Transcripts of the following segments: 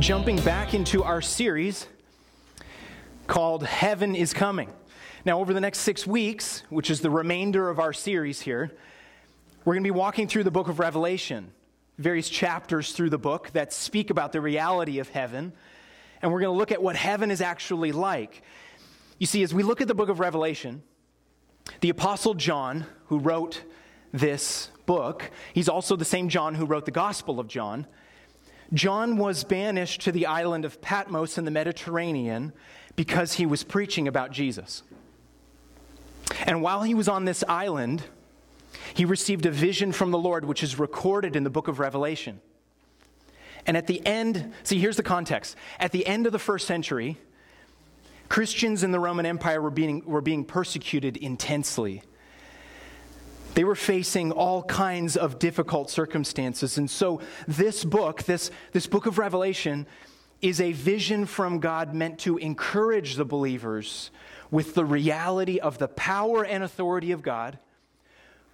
jumping back into our series called Heaven is Coming. Now, over the next six weeks, which is the remainder of our series here, we're going to be walking through the book of Revelation, various chapters through the book that speak about the reality of heaven. And we're going to look at what heaven is actually like. You see, as we look at the book of Revelation, the Apostle John, who wrote this book, he's also the same John who wrote the Gospel of John. John was banished to the island of Patmos in the Mediterranean because he was preaching about Jesus. And while he was on this island, he received a vision from the Lord, which is recorded in the book of Revelation. And at the end, see, here's the context. At the end of the first century, Christians in the Roman Empire were being, were being persecuted intensely. They were facing all kinds of difficult circumstances. And so, this book, this, this book of Revelation, is a vision from God meant to encourage the believers with the reality of the power and authority of God,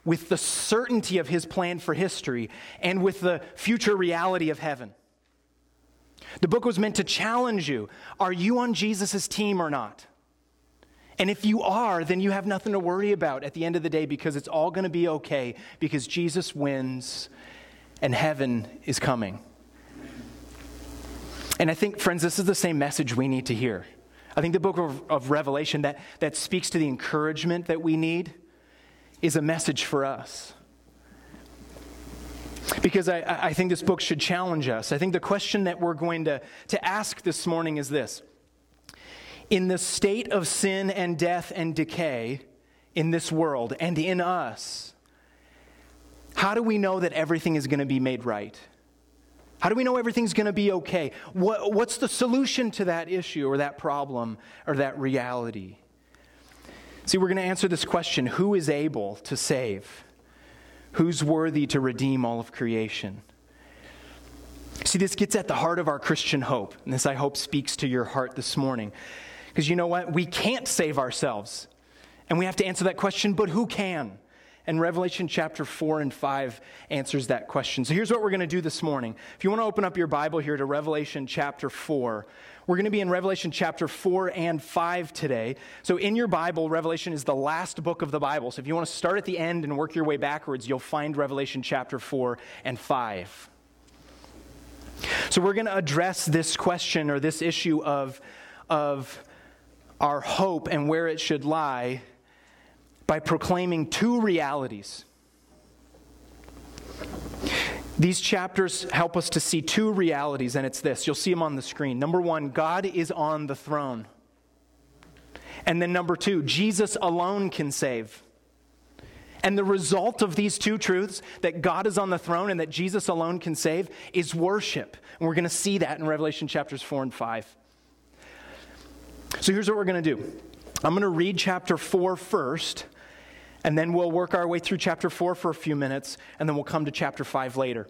with the certainty of his plan for history, and with the future reality of heaven. The book was meant to challenge you. Are you on Jesus' team or not? And if you are, then you have nothing to worry about at the end of the day because it's all going to be okay because Jesus wins and heaven is coming. And I think, friends, this is the same message we need to hear. I think the book of, of Revelation that, that speaks to the encouragement that we need is a message for us. Because I, I think this book should challenge us. I think the question that we're going to, to ask this morning is this in the state of sin and death and decay in this world and in us, how do we know that everything is going to be made right? How do we know everything's going to be okay? What, what's the solution to that issue or that problem or that reality? See, we're going to answer this question who is able to save? Who's worthy to redeem all of creation? See, this gets at the heart of our Christian hope, and this I hope speaks to your heart this morning. Because you know what? We can't save ourselves. And we have to answer that question, but who can? And Revelation chapter 4 and 5 answers that question. So here's what we're going to do this morning. If you want to open up your Bible here to Revelation chapter 4, we're going to be in Revelation chapter 4 and 5 today. So in your Bible, Revelation is the last book of the Bible. So if you want to start at the end and work your way backwards, you'll find Revelation chapter 4 and 5. So we're going to address this question or this issue of, of our hope and where it should lie by proclaiming two realities. These chapters help us to see two realities, and it's this. You'll see them on the screen. Number one, God is on the throne. And then number two, Jesus alone can save. And the result of these two truths, that God is on the throne and that Jesus alone can save, is worship. And we're going to see that in Revelation chapters 4 and 5. So here's what we're going to do I'm going to read chapter 4 first, and then we'll work our way through chapter 4 for a few minutes, and then we'll come to chapter 5 later.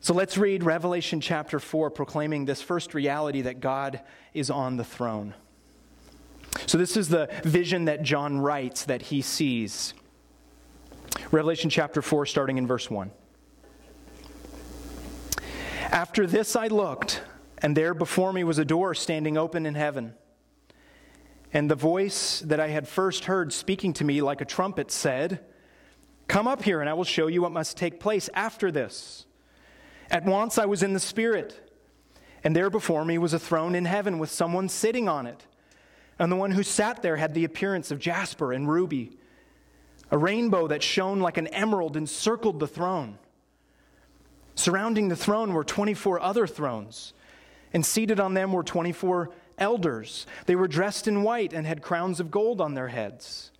So let's read Revelation chapter 4, proclaiming this first reality that God is on the throne. So, this is the vision that John writes that he sees. Revelation chapter 4, starting in verse 1. After this I looked, and there before me was a door standing open in heaven. And the voice that I had first heard speaking to me like a trumpet said, Come up here, and I will show you what must take place after this. At once I was in the Spirit, and there before me was a throne in heaven with someone sitting on it. And the one who sat there had the appearance of jasper and ruby. A rainbow that shone like an emerald encircled the throne. Surrounding the throne were 24 other thrones, and seated on them were 24 elders. They were dressed in white and had crowns of gold on their heads.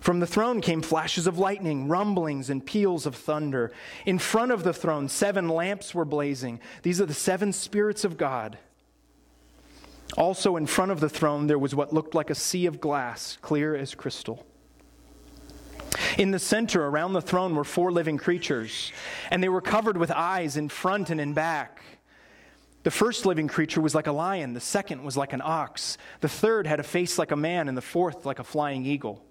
From the throne came flashes of lightning, rumblings, and peals of thunder. In front of the throne, seven lamps were blazing. These are the seven spirits of God. Also, in front of the throne, there was what looked like a sea of glass, clear as crystal. In the center, around the throne, were four living creatures, and they were covered with eyes in front and in back. The first living creature was like a lion, the second was like an ox, the third had a face like a man, and the fourth like a flying eagle.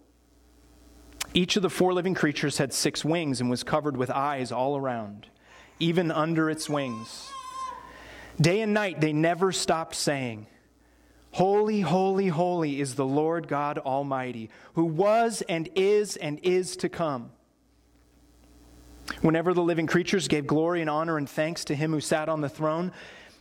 Each of the four living creatures had six wings and was covered with eyes all around, even under its wings. Day and night they never stopped saying, Holy, holy, holy is the Lord God Almighty, who was and is and is to come. Whenever the living creatures gave glory and honor and thanks to him who sat on the throne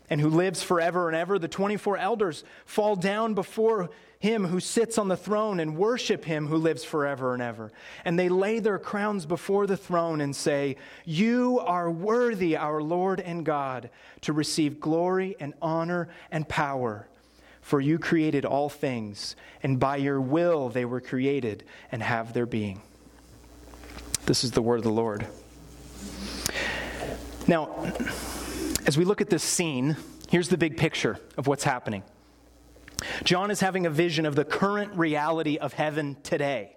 and who lives forever and ever, the 24 elders fall down before him who sits on the throne and worship him who lives forever and ever. And they lay their crowns before the throne and say, You are worthy, our Lord and God, to receive glory and honor and power. For you created all things, and by your will they were created and have their being. This is the word of the Lord. Now, as we look at this scene, here's the big picture of what's happening. John is having a vision of the current reality of heaven today.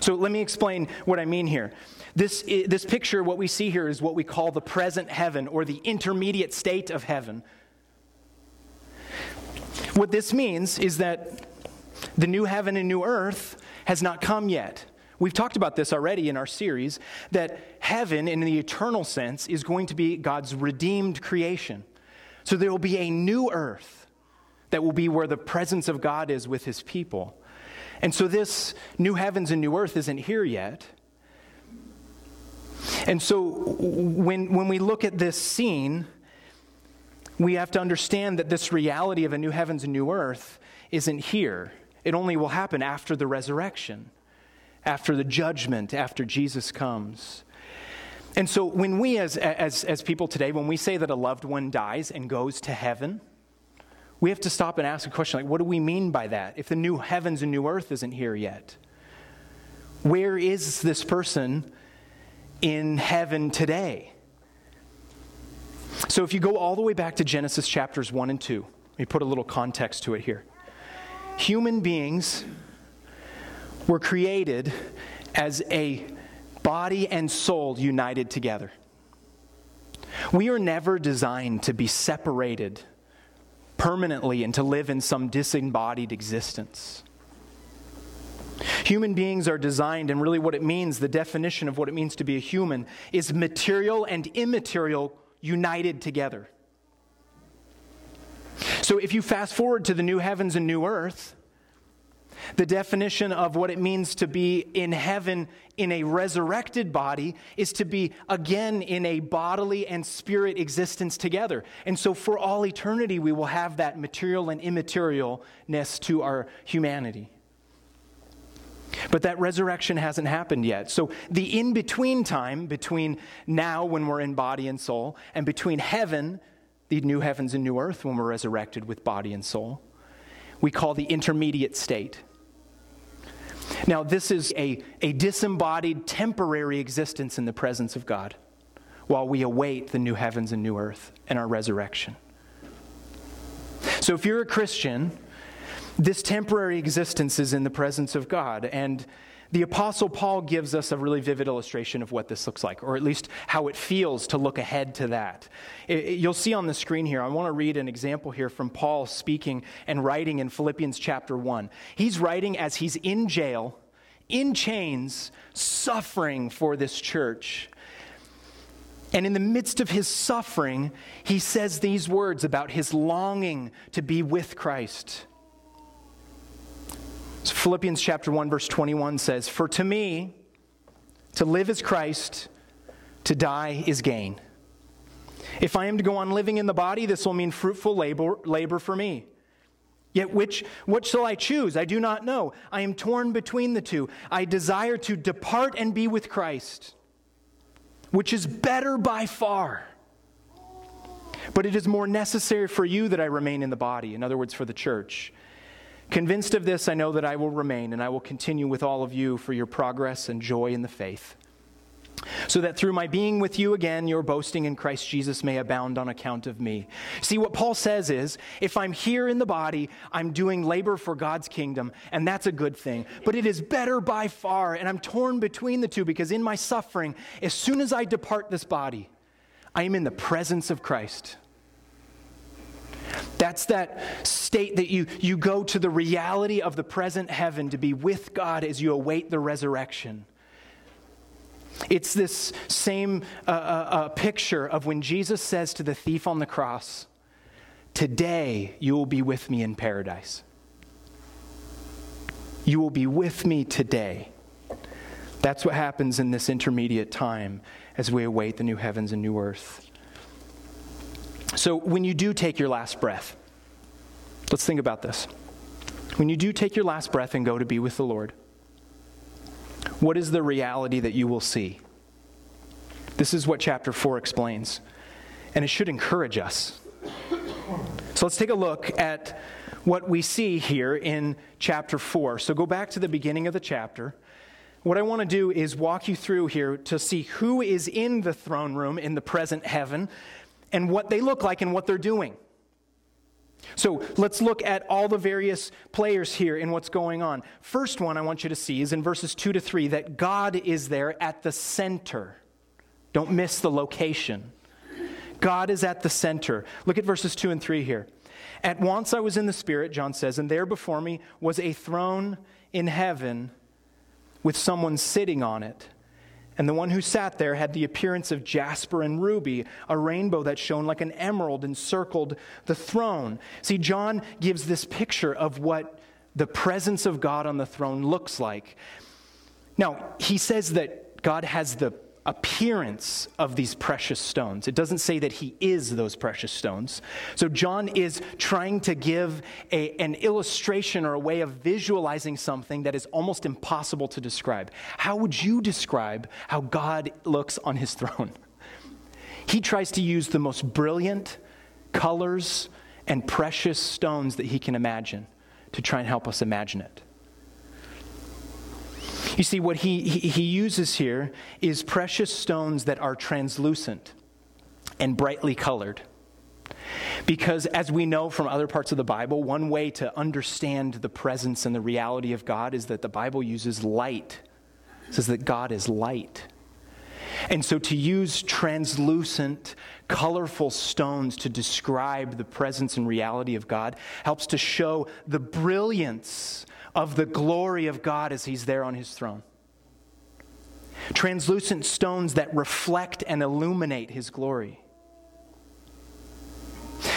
So let me explain what I mean here. This, this picture, what we see here, is what we call the present heaven or the intermediate state of heaven. What this means is that the new heaven and new earth has not come yet. We've talked about this already in our series that heaven, in the eternal sense, is going to be God's redeemed creation. So there will be a new earth that will be where the presence of God is with his people. And so this new heavens and new earth isn't here yet. And so when, when we look at this scene, we have to understand that this reality of a new heavens and new earth isn't here. It only will happen after the resurrection, after the judgment, after Jesus comes. And so when we, as, as, as people today, when we say that a loved one dies and goes to heaven, we have to stop and ask a question like, what do we mean by that if the new heavens and new earth isn't here yet? Where is this person in heaven today? So if you go all the way back to Genesis chapters 1 and 2, let me put a little context to it here. Human beings were created as a body and soul united together. We are never designed to be separated permanently and to live in some disembodied existence. Human beings are designed, and really what it means, the definition of what it means to be a human, is material and immaterial united together. So if you fast forward to the new heavens and new earth, the definition of what it means to be in heaven in a resurrected body is to be again in a bodily and spirit existence together. And so for all eternity, we will have that material and immaterialness to our humanity. But that resurrection hasn't happened yet. So the in between time between now when we're in body and soul and between heaven, the new heavens and new earth when we're resurrected with body and soul, we call the intermediate state. Now, this is a, a disembodied, temporary existence in the presence of God while we await the new heavens and new earth and our resurrection. So, if you're a Christian, this temporary existence is in the presence of God. And the Apostle Paul gives us a really vivid illustration of what this looks like, or at least how it feels to look ahead to that. It, it, you'll see on the screen here, I want to read an example here from Paul speaking and writing in Philippians chapter 1. He's writing as he's in jail, in chains, suffering for this church. And in the midst of his suffering, he says these words about his longing to be with Christ. So Philippians chapter 1 verse 21 says, "For to me to live is Christ, to die is gain. If I am to go on living in the body, this will mean fruitful labor, labor for me. Yet which what shall I choose? I do not know. I am torn between the two. I desire to depart and be with Christ, which is better by far. But it is more necessary for you that I remain in the body, in other words, for the church. Convinced of this, I know that I will remain and I will continue with all of you for your progress and joy in the faith. So that through my being with you again, your boasting in Christ Jesus may abound on account of me. See, what Paul says is if I'm here in the body, I'm doing labor for God's kingdom, and that's a good thing. But it is better by far, and I'm torn between the two because in my suffering, as soon as I depart this body, I am in the presence of Christ. That's that state that you, you go to the reality of the present heaven to be with God as you await the resurrection. It's this same uh, uh, uh, picture of when Jesus says to the thief on the cross, Today you will be with me in paradise. You will be with me today. That's what happens in this intermediate time as we await the new heavens and new earth. So, when you do take your last breath, let's think about this. When you do take your last breath and go to be with the Lord, what is the reality that you will see? This is what chapter 4 explains, and it should encourage us. So let's take a look at what we see here in chapter 4. So go back to the beginning of the chapter. What I want to do is walk you through here to see who is in the throne room in the present heaven and what they look like and what they're doing. So let's look at all the various players here and what's going on. First one I want you to see is in verses 2 to 3 that God is there at the center. Don't miss the location. God is at the center. Look at verses 2 and 3 here. At once I was in the Spirit, John says, and there before me was a throne in heaven with someone sitting on it. And the one who sat there had the appearance of jasper and ruby, a rainbow that shone like an emerald encircled the throne. See, John gives this picture of what the presence of God on the throne looks like. Now, he says that God has the appearance of these precious stones. It doesn't say that he is those precious stones. So John is trying to give a, an illustration or a way of visualizing something that is almost impossible to describe. How would you describe how God looks on his throne? He tries to use the most brilliant colors and precious stones that he can imagine to try and help us imagine it. You see, what he, he, uses here is precious stones that are translucent and brightly colored. Because, as we know from other parts of the Bible, one way to understand the presence and the reality of God is that the Bible uses light. It says that God is light. And so, to use translucent, colorful stones to describe the presence and reality of God helps to show the brilliance of the glory of God as He's there on His throne. Translucent stones that reflect and illuminate His glory.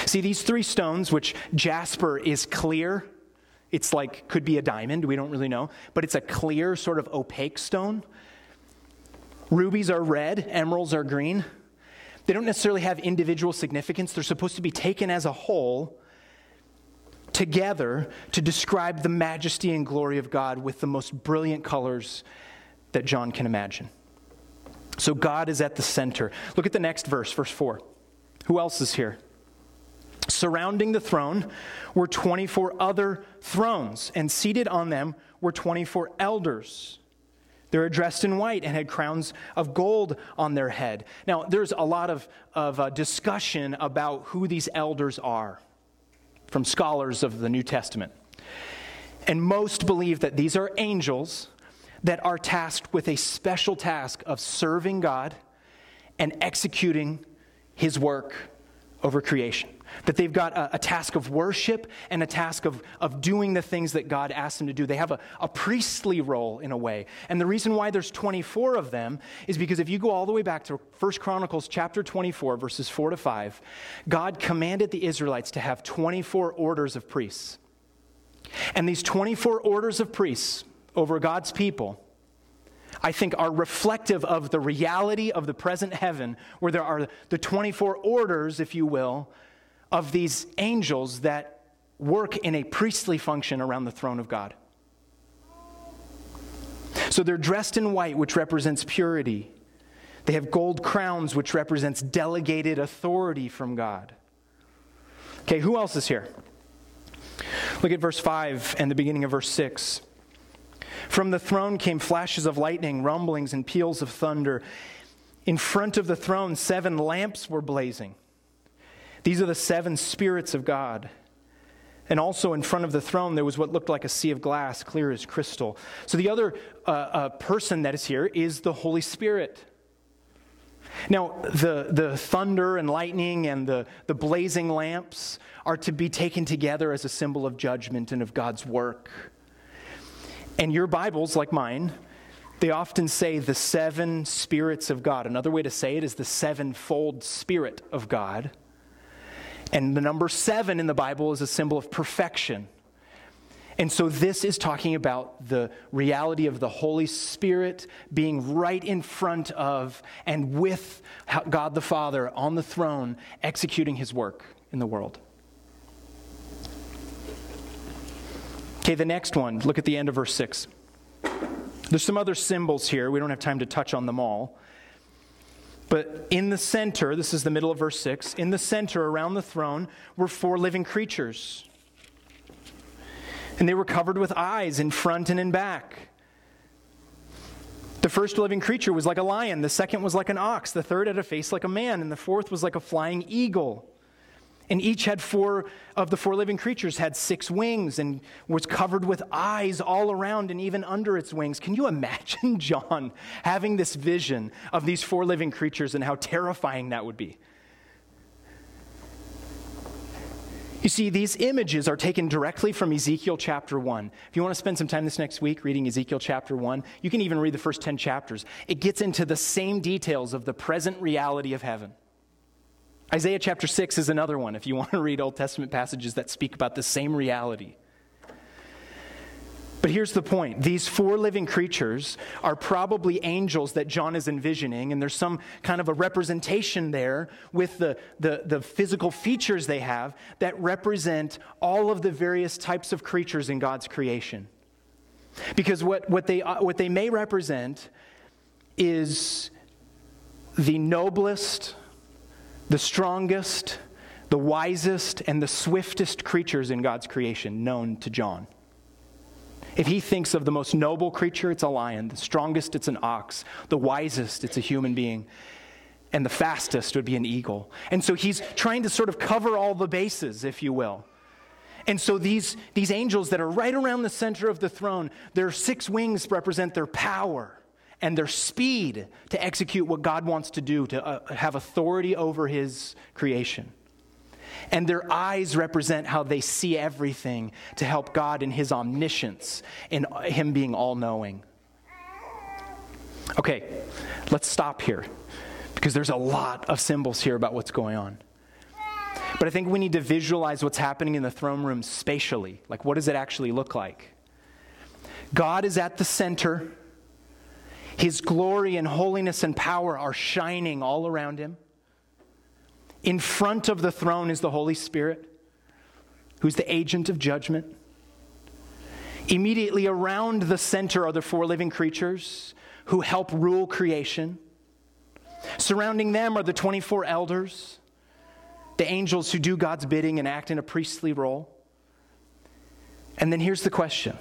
See, these three stones, which jasper is clear, it's like, could be a diamond, we don't really know, but it's a clear, sort of opaque stone. Rubies are red, emeralds are green. They don't necessarily have individual significance, they're supposed to be taken as a whole together to describe the majesty and glory of God with the most brilliant colors that John can imagine. So God is at the center. Look at the next verse, verse 4. Who else is here? Surrounding the throne were 24 other thrones, and seated on them were 24 elders. They were dressed in white and had crowns of gold on their head. Now, there's a lot of, of uh, discussion about who these elders are from scholars of the New Testament. And most believe that these are angels that are tasked with a special task of serving God and executing his work over creation. That they've got a, a, task of worship and a task of, of doing the things that God asked them to do. They have a, a priestly role in a way. And the reason why there's 24 of them is because if you go all the way back to 1 Chronicles chapter 24, verses 4 to 5, God commanded the Israelites to have 24 orders of priests. And these 24 orders of priests over God's people I think, are reflective of the reality of the present heaven, where there are the 24 orders, if you will, of these angels that work in a priestly function around the throne of God. So they're dressed in white, which represents purity. They have gold crowns, which represents delegated authority from God. Okay, who else is here? Look at verse 5 and the beginning of verse 6. From the throne came flashes of lightning, rumblings, and peals of thunder. In front of the throne, seven lamps were blazing. These are the seven spirits of God. And also in front of the throne, there was what looked like a sea of glass, clear as crystal. So the other uh, uh, person that is here is the Holy Spirit. Now, the, the thunder and lightning and the, the blazing lamps are to be taken together as a symbol of judgment and of God's work. And your Bibles, like mine, They often say the seven spirits of God. Another way to say it is the sevenfold spirit of God. And the number seven in the Bible is a symbol of perfection. And so this is talking about the reality of the Holy Spirit being right in front of and with God the Father on the throne, executing his work in the world. Okay, the next one, look at the end of verse 6. There's some other symbols here. We don't have time to touch on them all. But in the center, this is the middle of verse 6, in the center around the throne were four living creatures. And they were covered with eyes in front and in back. The first living creature was like a lion, the second was like an ox, the third had a face like a man, and the fourth was like a flying eagle. And each had four of the four living creatures had six wings and was covered with eyes all around and even under its wings. Can you imagine John having this vision of these four living creatures and how terrifying that would be? You see, these images are taken directly from Ezekiel chapter 1. If you want to spend some time this next week reading Ezekiel chapter 1, you can even read the first 10 chapters. It gets into the same details of the present reality of heaven. Isaiah chapter 6 is another one if you want to read Old Testament passages that speak about the same reality. But here's the point these four living creatures are probably angels that John is envisioning, and there's some kind of a representation there with the, the, the, physical features they have that represent all of the various types of creatures in God's creation. Because what, what, they, uh, what they may represent is the noblest, the strongest, the wisest, and the swiftest creatures in God's creation known to John. If he thinks of the most noble creature, it's a lion. The strongest, it's an ox. The wisest, it's a human being. And the fastest would be an eagle. And so he's trying to sort of cover all the bases, if you will. And so these, these angels that are right around the center of the throne, their six wings represent their power and their speed to execute what God wants to do, to uh, have authority over his creation. And their eyes represent how they see everything to help God in his omniscience, in him being all knowing. Okay, let's stop here because there's a lot of symbols here about what's going on. But I think we need to visualize what's happening in the throne room spatially. Like, what does it actually look like? God is at the center his glory and holiness and power are shining all around him. In front of the throne is the Holy Spirit, who's the agent of judgment. Immediately around the center are the four living creatures who help rule creation. Surrounding them are the 24 elders, the angels who do God's bidding and act in a priestly role. And then here's the question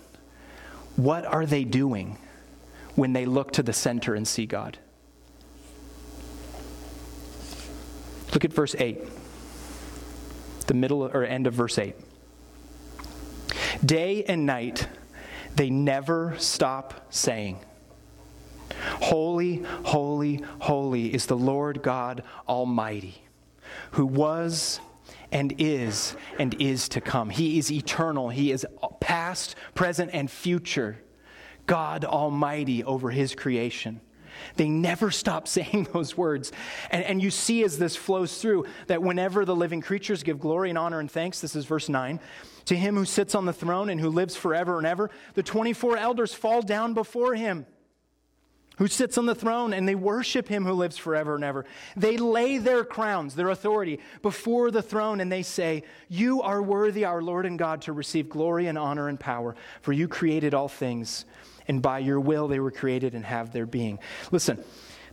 what are they doing? When they look to the center and see God. Look at verse 8, the middle or end of verse 8. Day and night, they never stop saying, Holy, holy, holy is the Lord God Almighty, who was and is and is to come. He is eternal, He is past, present, and future. God Almighty over His creation. They never stop saying those words. And, and you see as this flows through that whenever the living creatures give glory and honor and thanks, this is verse 9, to him who sits on the throne and who lives forever and ever, the 24 elders fall down before him who sits on the throne and they worship him who lives forever and ever. They lay their crowns, their authority, before the throne and they say, You are worthy, our Lord and God, to receive glory and honor and power, for you created all things and by your will they were created and have their being. Listen,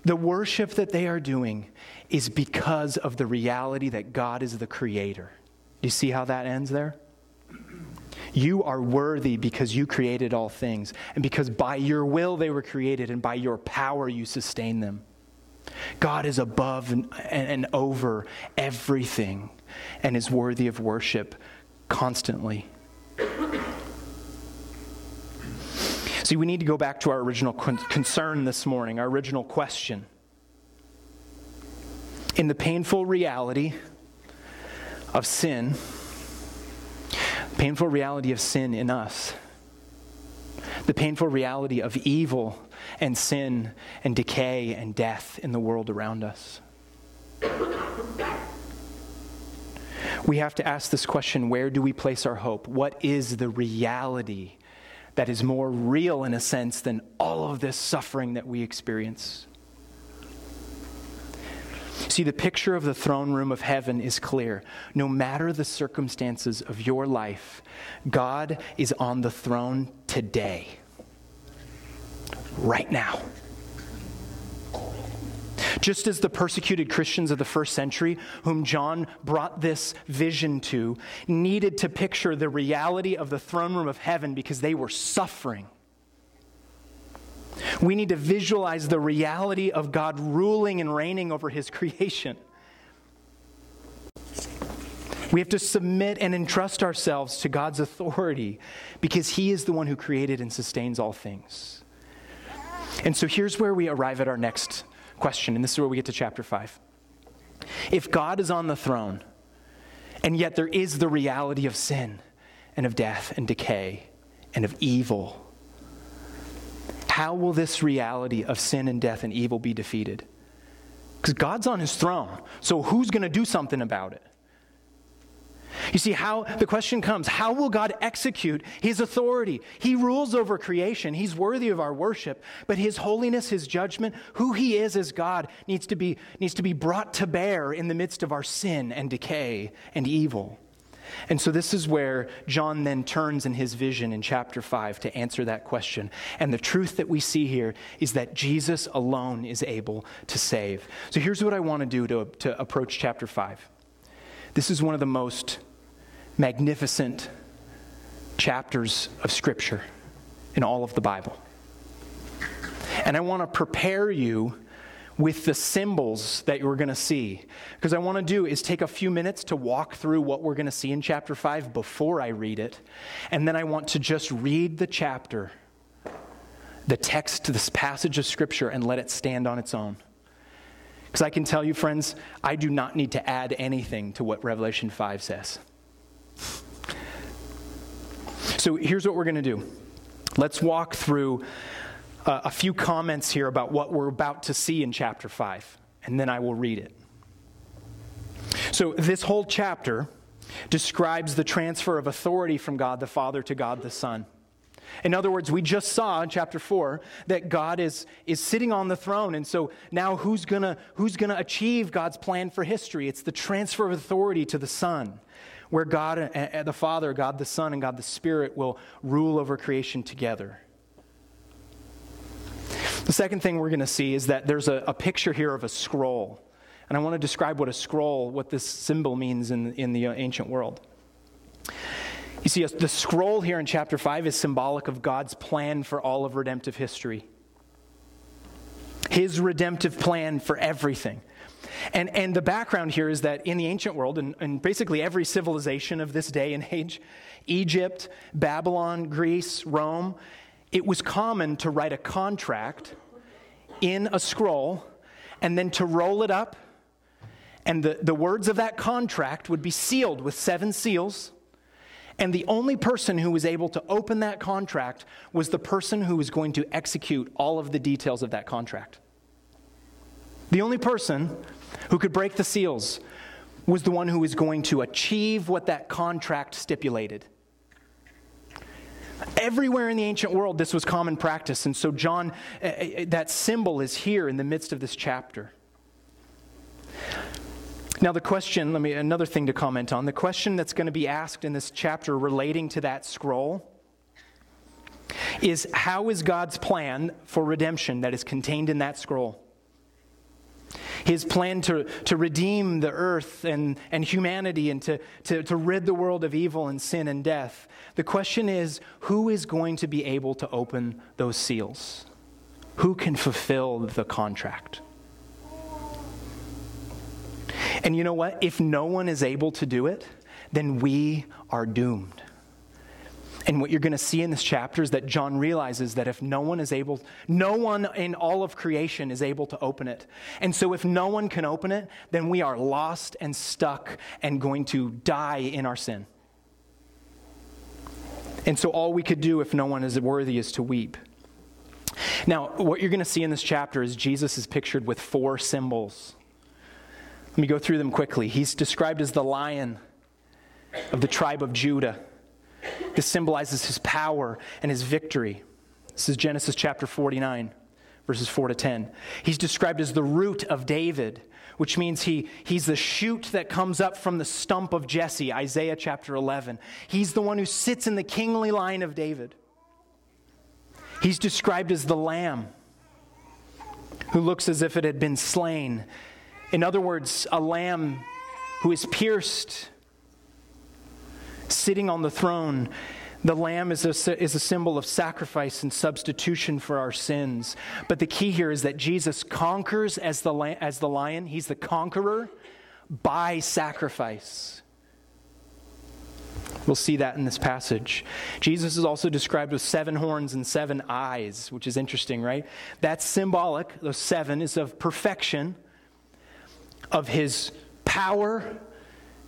the worship that they are doing is because of the reality that God is the creator. Do you see how that ends there? You are worthy because you created all things, and because by your will they were created, and by your power you sustain them. God is above and, and, over everything and is worthy of worship constantly. See, we need to go back to our original con- concern this morning, our original question. In the painful reality of sin, painful reality of sin in us, the painful reality of evil and sin and decay and death in the world around us. We have to ask this question where do we place our hope? What is the reality that is more real in a sense than all of this suffering that we experience? See, the picture of the throne room of heaven is clear. No matter the circumstances of your life, God is on the throne today, right now. Just as the persecuted Christians of the first century, whom John brought this vision to, needed to picture the reality of the throne room of heaven because they were suffering. We need to visualize the reality of God ruling and reigning over his creation. We have to submit and entrust ourselves to God's authority because he is the one who created and sustains all things. And so here's where we arrive at our next question, and this is where we get to chapter 5. If God is on the throne, and yet there is the reality of sin and of death and decay and of evil, how will this reality of sin and death and evil be defeated? Because God's on his throne, so who's going to do something about it? You see, how the question comes how will God execute his authority? He rules over creation, he's worthy of our worship, but his holiness, his judgment, who he is as God, needs to be, needs to be brought to bear in the midst of our sin and decay and evil. And so, this is where John then turns in his vision in chapter 5 to answer that question. And the truth that we see here is that Jesus alone is able to save. So, here's what I want to do to, to approach chapter 5. This is one of the most magnificent chapters of Scripture in all of the Bible. And I want to prepare you with the symbols that you're going to see. Because I want to do is take a few minutes to walk through what we're going to see in chapter 5 before I read it. And then I want to just read the chapter, the text, this passage of Scripture, and let it stand on its own. Because I can tell you, friends, I do not need to add anything to what Revelation 5 says. So here's what we're going to do let's walk through uh, a few comments here about what we're about to see in chapter 5, and then I will read it. So, this whole chapter describes the transfer of authority from God the Father to God the Son. In other words, we just saw in chapter 4 that God is, is sitting on the throne. And so now who's going to who's gonna achieve God's plan for history? It's the transfer of authority to the Son where God, uh, the Father, God the Son, and God the Spirit will rule over creation together. The second thing we're going to see is that there's a, a, picture here of a scroll. And I want to describe what a scroll, what this symbol means in, in the uh, ancient world. You see, the scroll here in chapter 5 is symbolic of God's plan for all of redemptive history. His redemptive plan for everything. And, and the background here is that in the ancient world, and, basically every civilization of this day and age, Egypt, Babylon, Greece, Rome, it was common to write a contract in a scroll and then to roll it up. And the, the words of that contract would be sealed with seven seals. And the only person who was able to open that contract was the person who was going to execute all of the details of that contract. The only person who could break the seals was the one who was going to achieve what that contract stipulated. Everywhere in the ancient world, this was common practice. And so, John, uh, uh, that symbol is here in the midst of this chapter. Now, the question, let me, another thing to comment on. The question that's going to be asked in this chapter relating to that scroll is how is God's plan for redemption that is contained in that scroll? his plan to, to redeem the earth and, and humanity and to, to, to rid the world of evil and sin and death. The question is who is going to be able to open those seals? Who can fulfill the contract? And you know what? If no one is able to do it, then we are doomed. And what you're going to see in this chapter is that John realizes that if no one is able, no one in all of creation is able to open it. And so if no one can open it, then we are lost and stuck and going to die in our sin. And so all we could do if no one is worthy is to weep. Now, what you're going to see in this chapter is Jesus is pictured with four symbols. Let me go through them quickly. He's described as the lion of the tribe of Judah. This symbolizes his power and his victory. This is Genesis chapter 49, verses 4 to 10. He's described as the root of David, which means he, he's the shoot that comes up from the stump of Jesse, Isaiah chapter 11. He's the one who sits in the kingly line of David. He's described as the lamb who looks as if it had been slain. In other words, a lamb who is pierced sitting on the throne. The lamb is a, is a symbol of sacrifice and substitution for our sins. But the key here is that Jesus conquers as the, as the lion, he's the conqueror by sacrifice. We'll see that in this passage. Jesus is also described with seven horns and seven eyes, which is interesting, right? That's symbolic, the seven is of perfection, of his power,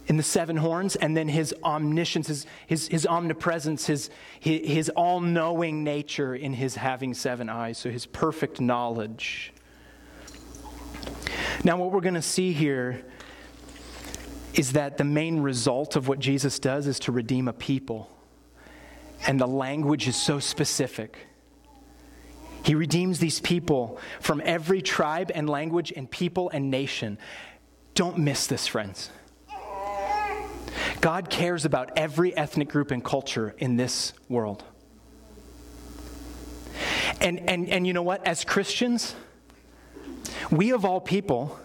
in the seven horns, and then his omniscience, his, his, his omnipresence, his, his, his all knowing nature in his having seven eyes, so his perfect knowledge. Now, what we're going to see here is that the main result of what Jesus does is to redeem a people. And the language is so specific. He redeems these people from every tribe and language and people and nation. Don't miss this, friends. God cares about every ethnic group and culture in this world. And, and, and you know what? As Christians, we of all people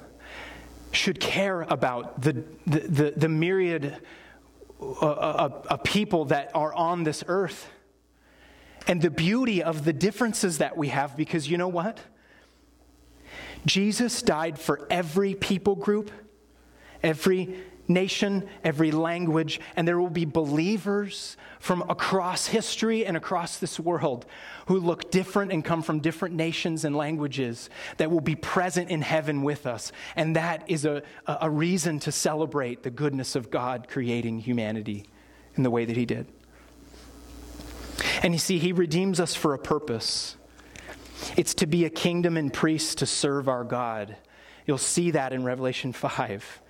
should care about the, the, the, the myriad of, uh, uh, of people that are on this earth and the beauty of the differences that we have because you know what? Jesus died for every people group, every nation, every language, and there will be believers from across history and across this world who look different and come from different nations and languages that will be present in heaven with us. And that is a, a reason to celebrate the goodness of God creating humanity in the way that He did. And you see, He redeems us for a purpose. It's to be a kingdom and priests to serve our God. You'll see that in Revelation 5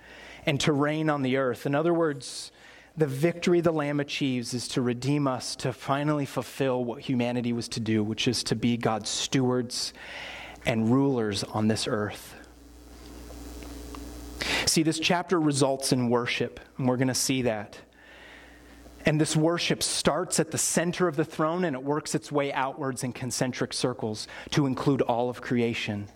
and to reign on the earth. In other words, the victory the Lamb achieves is to redeem us, to finally fulfill what humanity was to do, which is to be God's stewards and rulers on this earth. See, this chapter results in worship, and we're going to see that. And this worship starts at the center of the throne and it works its way outwards in concentric circles to include all of creation.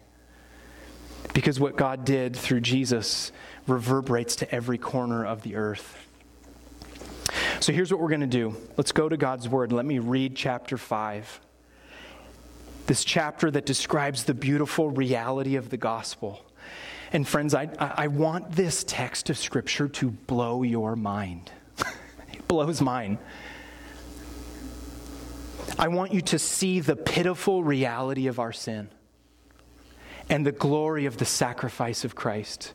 Because what God did through Jesus reverberates to every corner of the earth. So here's what we're going to do. Let's go to God's Word. Let me read chapter 5. This chapter that describes the beautiful reality of the gospel. And friends, I, I want this text of Scripture to blow your mind. Blows mine. I want you to see the pitiful reality of our sin and the glory of the sacrifice of Christ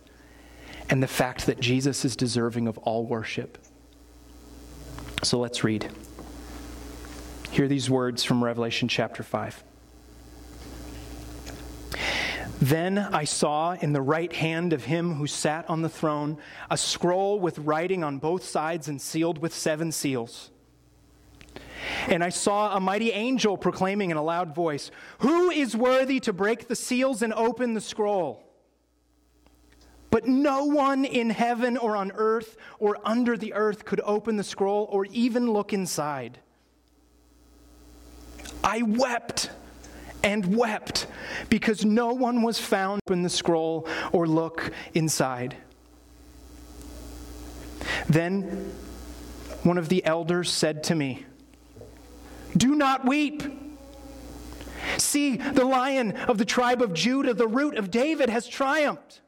and the fact that Jesus is deserving of all worship. So let's read. Hear these words from Revelation chapter 5. Then I saw in the right hand of him who sat on the throne a scroll with writing on both sides and sealed with seven seals. And I saw a mighty angel proclaiming in a loud voice, Who is worthy to break the seals and open the scroll? But no one in heaven or on earth or under the earth could open the scroll or even look inside. I wept and wept because no one was found in the scroll or look inside. Then one of the elders said to me, Do not weep. See, the lion of the tribe of Judah, the root of David, has triumphed.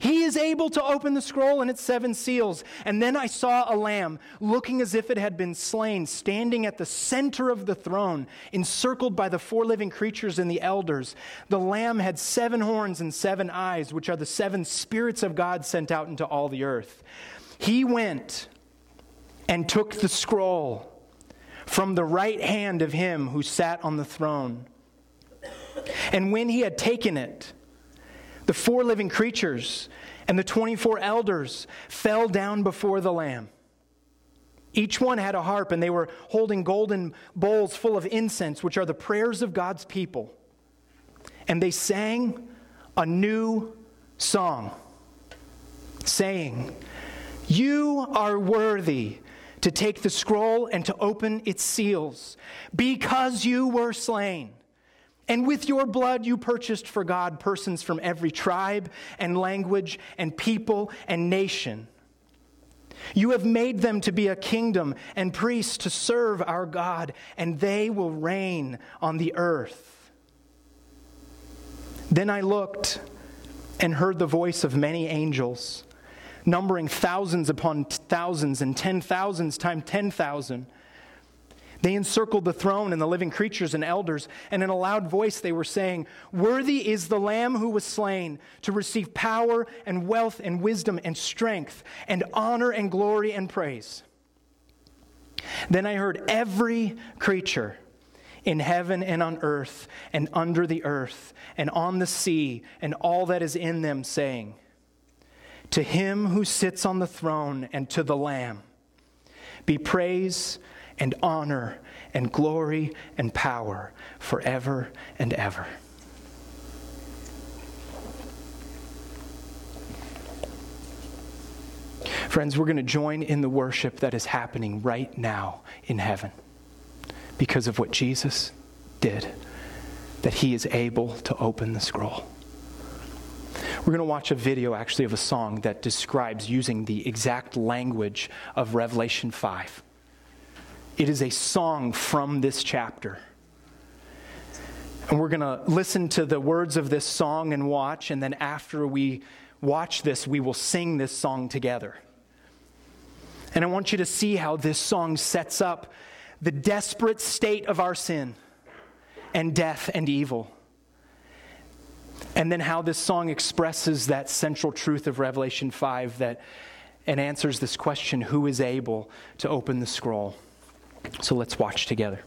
He is able to open the scroll and its seven seals. And then I saw a lamb looking as if it had been slain, standing at the center of the throne, encircled by the four living creatures and the elders. The lamb had seven horns and seven eyes, which are the seven spirits of God sent out into all the earth. He went and took the scroll from the right hand of him who sat on the throne. And when he had taken it, the four living creatures and the 24 elders fell down before the Lamb. Each one had a harp, and they were holding golden bowls full of incense, which are the prayers of God's people. And they sang a new song, saying, You are worthy to take the scroll and to open its seals, because you were slain. And with your blood, you purchased for God persons from every tribe and language and people and nation. You have made them to be a kingdom and priests to serve our God, and they will reign on the earth. Then I looked and heard the voice of many angels numbering thousands upon thousands and ten thousands times ten thousand. They encircled the throne and the living creatures and elders, and in a loud voice they were saying, Worthy is the Lamb who was slain to receive power and wealth and wisdom and strength and honor and glory and praise. Then I heard every creature in heaven and on earth and under the earth and on the sea and all that is in them saying, to him who sits on the throne and to the Lamb be praise and honor and glory and power forever and ever. Friends, we're going to join in the worship that is happening right now in heaven because of what Jesus did, that he is able to open the scroll. We're going to watch a video actually of a song that describes using the exact language of Revelation 5. It is a song from this chapter. And we're going to listen to the words of this song and watch, and then after we watch this, we will sing this song together. And I want you to see how this song sets up the desperate state of our sin and death and evil and then how this song expresses that central truth of Revelation 5 that and answers this question who is able to open the scroll. So let's watch together.